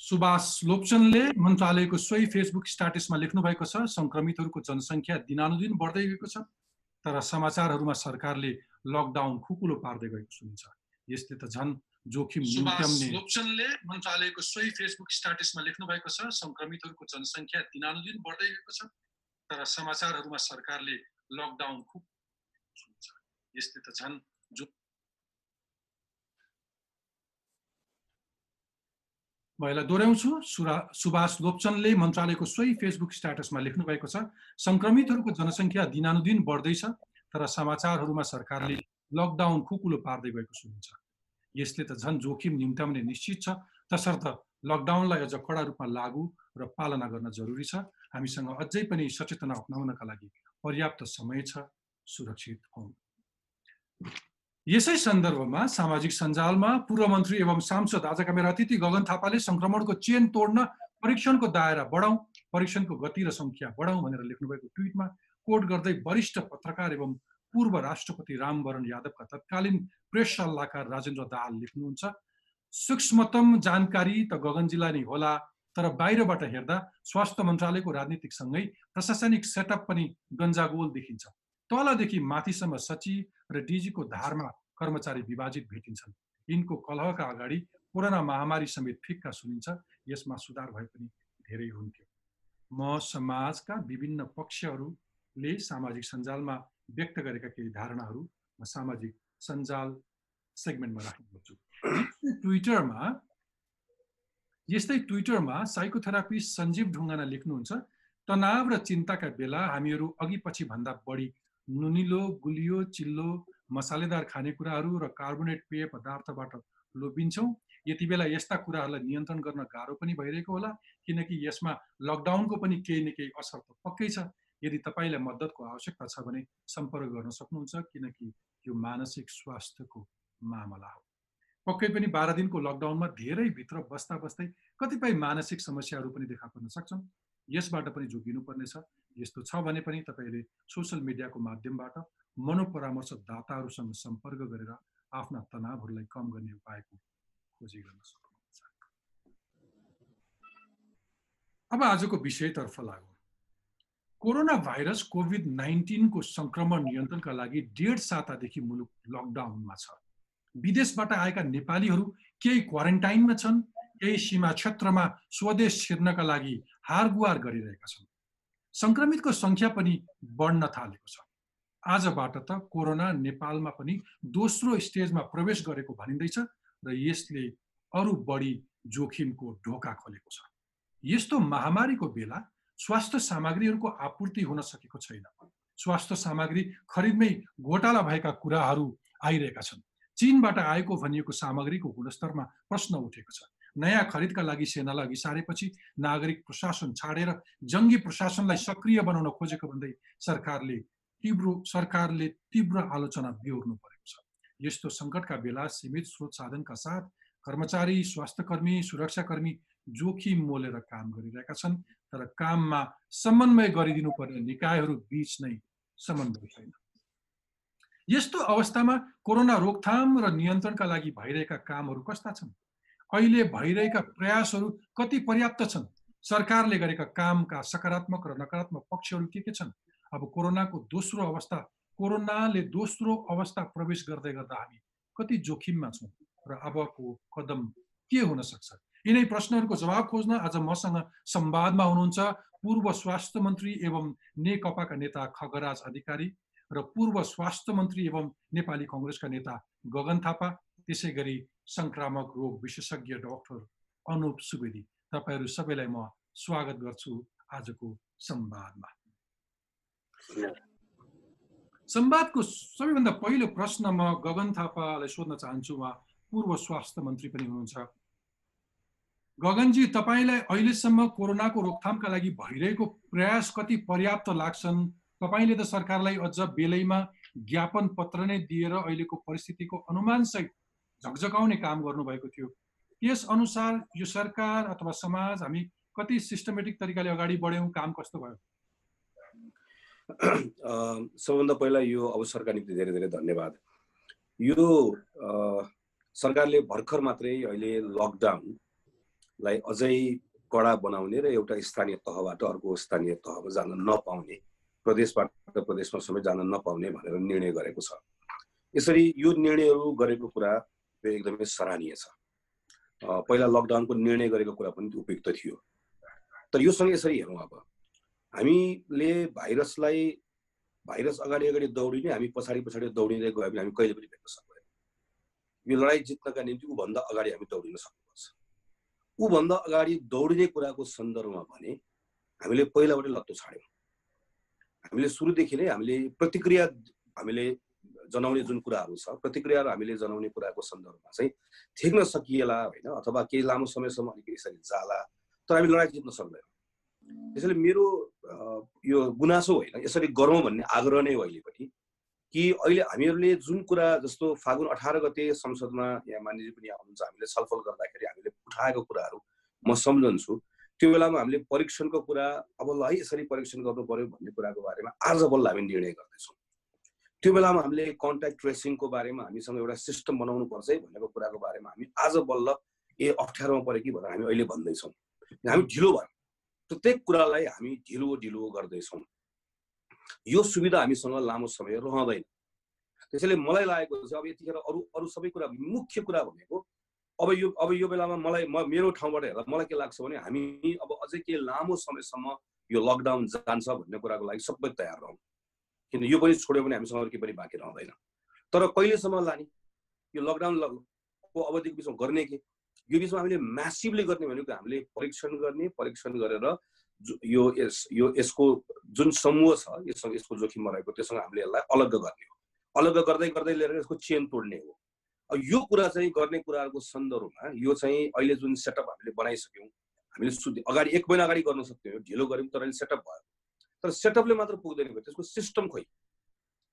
सुभाष लोप्चनले मन्त्रालयको सोही फेसबुक स्ट्याटसमा लेख्नु भएको छ सङ्क्रमितहरूको जनसङ्ख्या दिनानुदिन बढ्दै गएको छ तर समाचारहरूमा सरकारले लकडाउन खुकुलो पार्दै गएको सुनिन्छ यसले त झन् जोखिम लोप्चनले मन्त्रालयको सोही फेसबुक स्ट्याटसमा लेख्नु भएको छ सङ्क्रमितहरूको जनसङ्ख्या दिनानुदिन बढ्दै गएको छ तर समाचारहरूमा सरकारले लकडाउन खुब सुनिन्छ यसले त झन् म यसलाई दोहोऱ्याउँछु। सुरा सुभाष लोप्चनले मन्त्रालयको सोही फेसबुक स्ट्याटसमा लेख्नु भएको छ सङ्क्रमितहरूको जनसङ्ख्या दिनानुदिन बढ्दैछ तर समाचारहरूमा सरकारले लकडाउन खुकुलो पार्दै गएको सुनिन्छ। यसले त झन् जोखिम न्यूनतमले निश्चित छ। तसर्थ लकडाउनलाई अझ कडा रूपमा लागू र पालना गर्न जरुरी छ। हामीसँग अझै पनि सचेतना अप्नाउनका लागि पर्याप्त समय छ। सुरक्षित हौँ यसै सन्दर्भमा सामाजिक सञ्जालमा पूर्व मन्त्री एवं सांसद आजका मेरा अतिथि गगन थापाले सङ्क्रमणको चेन तोड्न परीक्षणको दायरा बढाउँ परीक्षणको गति र सङ्ख्या बढाउँ भनेर लेख्नुभएको ट्विटमा कोट गर्दै वरिष्ठ पत्रकार एवं पूर्व राष्ट्रपति रामवरण यादवका तत्कालीन प्रेस सल्लाहकार राजेन्द्र दाहाल लेख्नुहुन्छ सूक्ष्मतम जानकारी त गगनजीलाई नै होला तर बाहिरबाट हेर्दा स्वास्थ्य मन्त्रालयको राजनीतिकसँगै प्रशासनिक सेटअप पनि गन्जागोल देखिन्छ। तलदेखि माथिसम्म सचिव र डिजीको धारमा कर्मचारी विभाजित भेटिन्छन्। यिनको कलहका अगाडि कोरोना महामारी समेत फिक्का सुनिन्छ यसमा सुधार भए पनि धेरै हुन्थ्यो। म समाजका विभिन्न पक्षहरूले सामाजिक सञ्जालमा व्यक्त गरेका केही धारणाहरू म सामाजिक सञ्जाल सेगमेन्टमा राख्ने गर्छु। ट्विटरमा यस्तै ट्विटरमा साइकोथेरापिस्ट सञ्जीव ढुङ्गाना लेख्नुहुन्छ तनाव र चिन्ताका बेला हामीहरू अघि पछि भन्दा बढी नुनिलो गुलियो चिल्लो मसालेदार खानेकुराहरू र कार्बोनेट पेय पदार्थबाट लोभिन्छौँ। यति बेला यस्ता कुराहरूलाई नियन्त्रण गर्न गाह्रो पनि भइरहेको होला किनकि यसमा लकडाउनको पनि केही न केही असर त पक्कै छ। यदि तपाईँलाई मद्दतको आवश्यकता छ भने सम्पर्क गर्न सक्नुहुन्छ किनकि यो मानसिक स्वास्थ्यको मामला हो। पक्कै पनि बाह्र दिनको लकडाउनमा धेरै भित्र बस्दा बस्दै कतिपय मानसिक समस्याहरू पनि देखा पर्न सक्छन् यसबाट पनि जोगिनु पर्नेछ यस्तो छ भने पनि तपाईँले सोसियल मिडियाको माध्यमबाट मनोपरामर्शदाताहरूसँग सम्पर्क गरेर आफ्ना तनावहरूलाई कम गर्ने उपायको खोजी गर्न सक्नुहुन्छ। अब आजको विषयतर्फ लागौँ। कोरोना भाइरस कोभिड नाइन्टिनको सङ्क्रमण नियन्त्रणका लागि डेढ सातादेखि मुलुक लकडाउनमा छ। विदेशबाट आएका नेपालीहरू केही क्वारेन्टाइनमा छन् केही सीमा क्षेत्रमा स्वदेश छिर्नका लागि हारगुहार गरिरहेका छन्। सङ्क्रमितको सङ्ख्या पनि बढ्न थालेको छ। आजबाट त कोरोना नेपालमा पनि दोस्रो स्टेजमा प्रवेश गरेको भनिँदैछ र यसले अरू बढी जोखिमको ढोका खोलेको छ। यस्तो महामारीको बेला स्वास्थ्य सामग्रीहरूको आपूर्ति हुन सकेको छैन। स्वास्थ्य सामग्री खरिदमै घोटाला भएका कुराहरू आइरहेका छन्। चिनबाट आएको भनिएको सामग्रीको गुणस्तरमा प्रश्न उठेको छ। नयाँ खरिदका लागि सेनालाई अघि सारेपछि नागरिक प्रशासन छाडेर जङ्गी प्रशासनलाई सक्रिय बनाउन खोजेको भन्दै सरकारले तीव्र सरकारले तीव्र आलोचना बिहोर्नु परेको छ। यस्तो सङ्कटका बेला सीमित स्रोत साधनका साथ कर्मचारी स्वास्थ्यकर्मी सुरक्षाकर्मी जोखिम मोलेर काम गरिरहेका छन् तर काममा समन्वय गरिदिनु पर्ने निकायहरू बिच नै समन्वय छैन। यस्तो अवस्थामा कोरोना रोकथाम र नियन्त्रणका लागि भइरहेका कामहरू कस्ता छन्? अहिले भइरहेका प्रयासहरू कति पर्याप्त छन्? सरकारले गरेका कामका सकारात्मक र नकारात्मक पक्षहरू के के छन्? अब कोरोनाको दोस्रो अवस्था कोरोनाले दोस्रो अवस्था प्रवेश गर्दै गर्दा हामी कति जोखिममा छौँ? र अबको कदम के हुन सक्छ? यिनै प्रश्नहरूको जवाब खोज्न आज मसँग संवादमा हुनुहुन्छ पूर्व स्वास्थ्य मन्त्री एवं नेकपाका नेता खगराज अधिकारी र पूर्व स्वास्थ्य मन्त्री एवं नेपाली कङ्ग्रेसका नेता गगन थापा त्यसै गरी सङ्क्रामक रोग विशेषज्ञ डक्टर अनुप सुवेदी तपाईँहरू सबैलाई म स्वागत गर्छु आजको संवादमा संवादको सबैभन्दा पहिलो प्रश्न म गगन थापालाई सोध्न चाहन्छु उहाँ पूर्व स्वास्थ्य मन्त्री पनि हुनुहुन्छ। गगनजी तपाईँलाई अहिलेसम्म कोरोनाको रोकथामका लागि भइरहेको प्रयास कति पर्याप्त लाग्छन्? तपाईँले त सरकारलाई अझ बेलैमा ज्ञापन पत्र नै दिएर अहिलेको परिस्थितिको अनुमानसहित झकझकाउने काम गर्नुभएको थियो। त्यस अनुसार यो सरकार अथवा समाज हामी कति सिस्टमेटिक तरिकाले अगाडि बढ्यौँ काम कस्तो भयो? सबभन्दा पहिला यो अवसरका निम्ति धेरै धेरै धन्यवाद। यो सरकारले भर्खर मात्रै अहिले लकडाउनलाई अझै कडा बनाउने र एउटा स्थानीय तहबाट अर्को स्थानीय तहमा जान नपाउने प्रदेशबाट प्रदेशमा समेत जान नपाउने भनेर निर्णय गरेको छ। यसरी यो निर्णयहरू गरेको कुरा एकदमै सराहनीय छ। पहिला लकडाउनको निर्णय गरेको कुरा पनि उपयुक्त थियो। तर योसँग यसरी हेरौँ अब। हामीले भाइरसलाई भाइरस अगाडि अगाडि दौडिने हामी पछाडि पछाडि दौडिँदै गयो भने हामी कहिले पनि भेट्न सक्दैनौँ। यो लडाइँ जित्नका निम्ति ऊभन्दा अगाडि हामी दौडिन सक्नुपर्छ। ऊभन्दा अगाडि दौडिने कुराको सन्दर्भमा भने हामीले पहिलाबाटै लत्तो छाड्यौँ। हामीले सुरुदेखि नै हामीले प्रतिक्रिया हामीले जनाउने जुन कुराहरू छ प्रतिक्रियाहरू हामीले जनाउने कुराको सन्दर्भमा चाहिँ ठेक्न सकिएला होइन अथवा केही लामो समयसम्म अलिकति यसरी जाला तर हामी लडाइँ जित्न सक्दैनौँ। त्यसैले मेरो यो गुनासो होइन यसरी गरौँ भन्ने आग्रह नै हो अहिलेपट्टि कि अहिले हामीहरूले जुन कुरा जस्तो फागुन अठार गते संसदमा यहाँ मानिजी पनि आउनुहुन्छ हामीले छलफल गर्दाखेरि हामीले उठाएको कुराहरू म सम्झन्छु। त्यो बेलामा हामीले परीक्षणको कुरा अब ल है यसरी परीक्षण गर्नु पर्यो भन्ने कुराको बारेमा आज बल्ल हामी निर्णय गर्दैछौँ। त्यो बेलामा हामीले कन्ट्याक्ट ट्रेसिङको बारेमा हामीसँग एउटा सिस्टम बनाउनु पर्छ है भनेको कुराको बारेमा हामी आज बल्ल ए अप्ठ्यारोमा पऱ्यो कि भनेर हामी अहिले भन्दैछौँ। हामी ढिलो भयो। प्रत्येक कुरालाई हामी ढिलो ढिलो गर्दैछौँ। यो सुविधा हामीसँग लामो समय रहँदैन। त्यसैले मलाई लागेको छ अब यतिखेर अरू अरू सबै कुरा मुख्य कुरा भनेको अब यो अब यो बेलामा मलाई म मेरो ठाउँबाट हेर्दा मलाई के लाग्छ भने हामी अब अझै के लामो समयसम्म यो लकडाउन जान्छ भन्ने कुराको लागि सबै तयार रहौँ। किन यो पनि छोड्यो भने हामीसँग अरू केही पनि बाँकी रहँदैन। तर कहिलेसम्म लाने? यो लकडाउन को अवधिको बिचमा गर्ने के? यो बिचमा हामीले म्यासिभली गर्ने भनेको हामीले परीक्षण गर्ने परीक्षण गरेर यो यस यो यसको जुन समूह छ यससँग यसको जोखिममा रहेको त्योसँग हामीले यसलाई अलग्ग गर्ने हो। अलग्ग गर्दै गर्दै लिएर यसको चेन तोड्ने हो। यो कुरा चाहिँ गर्ने कुराहरूको सन्दर्भमा यो चाहिँ अहिले जुन सेटअप हामीले बनाइसक्यौँ हामीले अगाडि एक महिना अगाडि गर्न सक्थ्यौँ ढिलो गऱ्यौँ तर अहिले सेटअप भयो। तर सेटअपले मात्र पुग्दैन भयो त्यसको सिस्टम खोइ।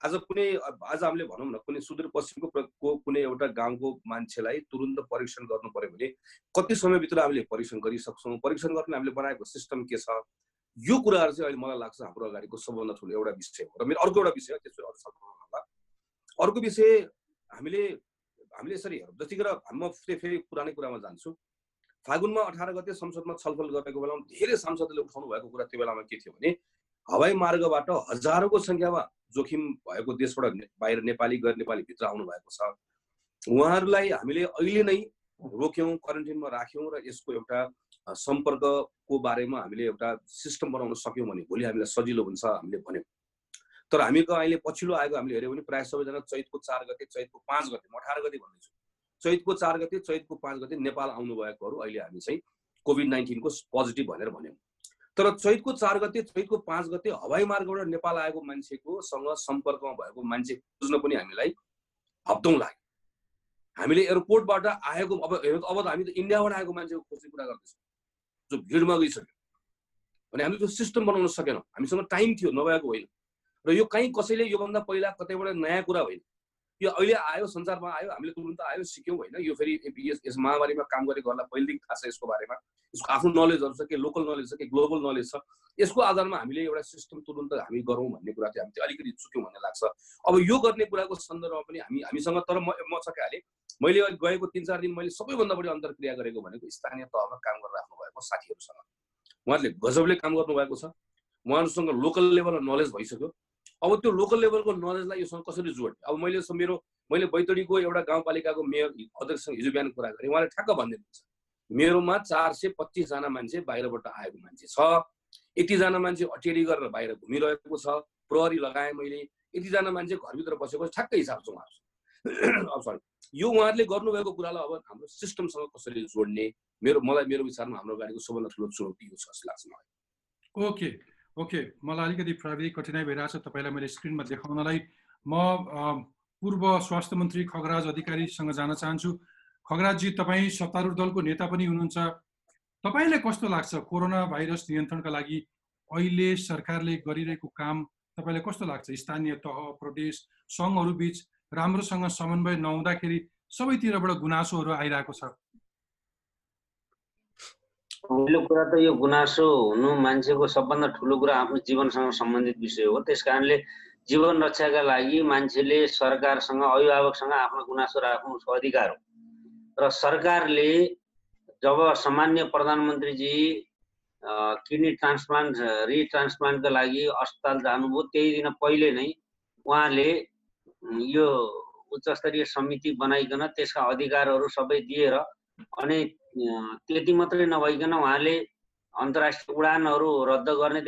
आज कुनै आज हामीले भनौँ न कुनै सुदूरपश्चिमको कुनै एउटा गाउँको मान्छेलाई तुरन्त परीक्षण गर्नु पर्यो भने कति समयभित्र हामीले परीक्षण गरिसक्छौँ? परीक्षण गर्न हामीले बनाएको सिस्टम के छ? यो कुराहरू चाहिँ अहिले मलाई लाग्छ हाम्रो अगाडिको सबभन्दा ठुलो एउटा विषय हो। र मेरो अर्को एउटा विषय त्यसो अरू अर्को विषय हामीले हामीले यसरी हेरौँ जतिखेर म फेरि पुरानै कुरामा जान्छु। फागुनमा अठार गते संसदमा छलफल गरेको बेलामा धेरै सांसदले उठाउनु भएको कुरा त्यो बेलामा के थियो भने हवाई मार्गबाट हजारौँको सङ्ख्यामा जोखिम भएको देशबाट बाहिर नेपाली गैर नेपाली भित्र आउनु भएको छ। उहाँहरूलाई हामीले अहिले नै रोक्यौँ क्वारेन्टिनमा राख्यौँ र यसको एउटा सम्पर्कको बारेमा हामीले एउटा सिस्टम बनाउन सक्यौँ भने भोलि हामीलाई सजिलो हुन्छ हामीले भन्यौँ। तर हामीको अहिले पछिल्लो आएको हामीले हेऱ्यौँ भने प्रायः सबैजना चैतको चार गते चैतको पाँच गते म अठार गते भन्दैछु। चैतको चार गते चैतको पाँच गते नेपाल आउनुभएकोहरू अहिले हामी चाहिँ कोभिड नाइन्टिनको पोजिटिभ भनेर भन्यौँ। तर चैतको चार गते चैतको पाँच गते हवाई मार्गबाट नेपाल आएको मान्छेको सँग सम्पर्कमा भएको मान्छे खोज्न पनि हामीलाई हप्तौँ लाग्यो। हामीले एयरपोर्टबाट आएको अब अब त हामी त इन्डियाबाट आएको मान्छेको खोज्ने कुरा गर्दैछौँ जो भिडमा गइसक्यो। भने हामीले त्यो सिस्टम बनाउन सकेनौँ। हामीसँग टाइम थियो नभएको होइन। र यो कहीँ कसैले योभन्दा पहिला कतैबाट नयाँ कुरा होइन। यो अहिले आयो संसारमा आयो हामीले तुरन्त आयो सिक्यौँ होइन। यो फेरि यस महामारीमा काम गरेकोहरूलाई पहिलेदेखि थाहा छ यसको बारेमा। यसको आफ्नो नलेजहरू छ के लोकल नलेज छ कि ग्लोबल नलेज छ यसको आधारमा हामीले एउटा सिस्टम तुरन्त हामी गरौँ भन्ने कुरा चाहिँ हामी अलिकति चुक्यौँ भन्ने लाग्छ। अब यो गर्ने कुराको सन्दर्भमा पनि हामी हामीसँग तर म म सकिहालेँ मैले गएको तिन चार दिन मैले सबैभन्दा बढी अन्तर्क्रिया गरेको भनेको स्थानीय तहमा काम गरेर राख्नु भएको साथीहरूसँग। उहाँहरूले गजबले काम गर्नुभएको छ उहाँहरूसँग लोकल लेभलमा नलेज भइसक्यो। अब त्यो लोकल लेभलको नलेजलाई योसँग कसरी जोड्ने? अब मैले मेरो मैले बैतडीको एउटा गाउँपालिकाको मेयर अध्यक्षसँग हिजो बिहान कुरा गरेँ उहाँले ठ्याक्क भनिदिनुहुन्छ। मेरोमा चार सय पच्चिसजना मान्छे बाहिरबाट आएको मान्छे छ। यतिजना मान्छे अटेरी गरेर बाहिर घुमिरहेको छ। प्रहरी लगाएँ मैले। यतिजना मान्छे घरभित्र बसेको ठ्याक्कै हिसाब छ उहाँहरू अब सरी यो उहाँहरूले गर्नुभएको कुरालाई अब हाम्रो सिस्टमसँग कसरी जोड्ने? मेरो मलाई मेरो विचारमा हाम्रो गाडीको सबभन्दा ठुलो चुनौती हो जस्तो लाग्छ मलाई। Okay okay. मलाई अलिकति प्राविधिक कठिनाइ भइरहेको छ तपाईँलाई मैले स्क्रिनमा देखाउनलाई म पूर्व स्वास्थ्य मन्त्री खगराज अधिकारीसँग जान चाहन्छु। खगराजजी तपाईँ सत्तारूढ दलको नेता पनि हुनुहुन्छ। तपाईँलाई कस्तो लाग्छ कोरोना भाइरस नियन्त्रणका लागि? अहिले सरकारले गरिरहेको काम तपाईँलाई कस्तो लाग्छ? स्थानीय तह प्रदेश सङ्घहरू बिच राम्रोसँग समन्वय नहुँदाखेरि सबैतिरबाट गुनासोहरू आइरहेको छ। पहिलो कुरा त यो गुनासो हुनु मान्छेको सबभन्दा ठुलो कुरा आफ्नो जीवनसँग सम्बन्धित विषय हो। त्यस कारणले जीवन रक्षाका लागि मान्छेले सरकारसँग अभिभावकसँग आफ्नो गुनासो राख्नु उसको अधिकार हो। र सरकारले जब सामान्य प्रधानमन्त्रीजी किडनी ट्रान्सप्लान्ट रिट्रान्सप्लान्टका लागि अस्पताल जानुभयो त्यही दिन पहिले नै उहाँले यो उच्च स्तरीय समिति बनाइकन त्यसका अधिकारहरू सबै दिएर अनि त्यति मात्रै नभइकन उहाँले अन्तर्राष्ट्रिय उडानहरू रद्द गर्ने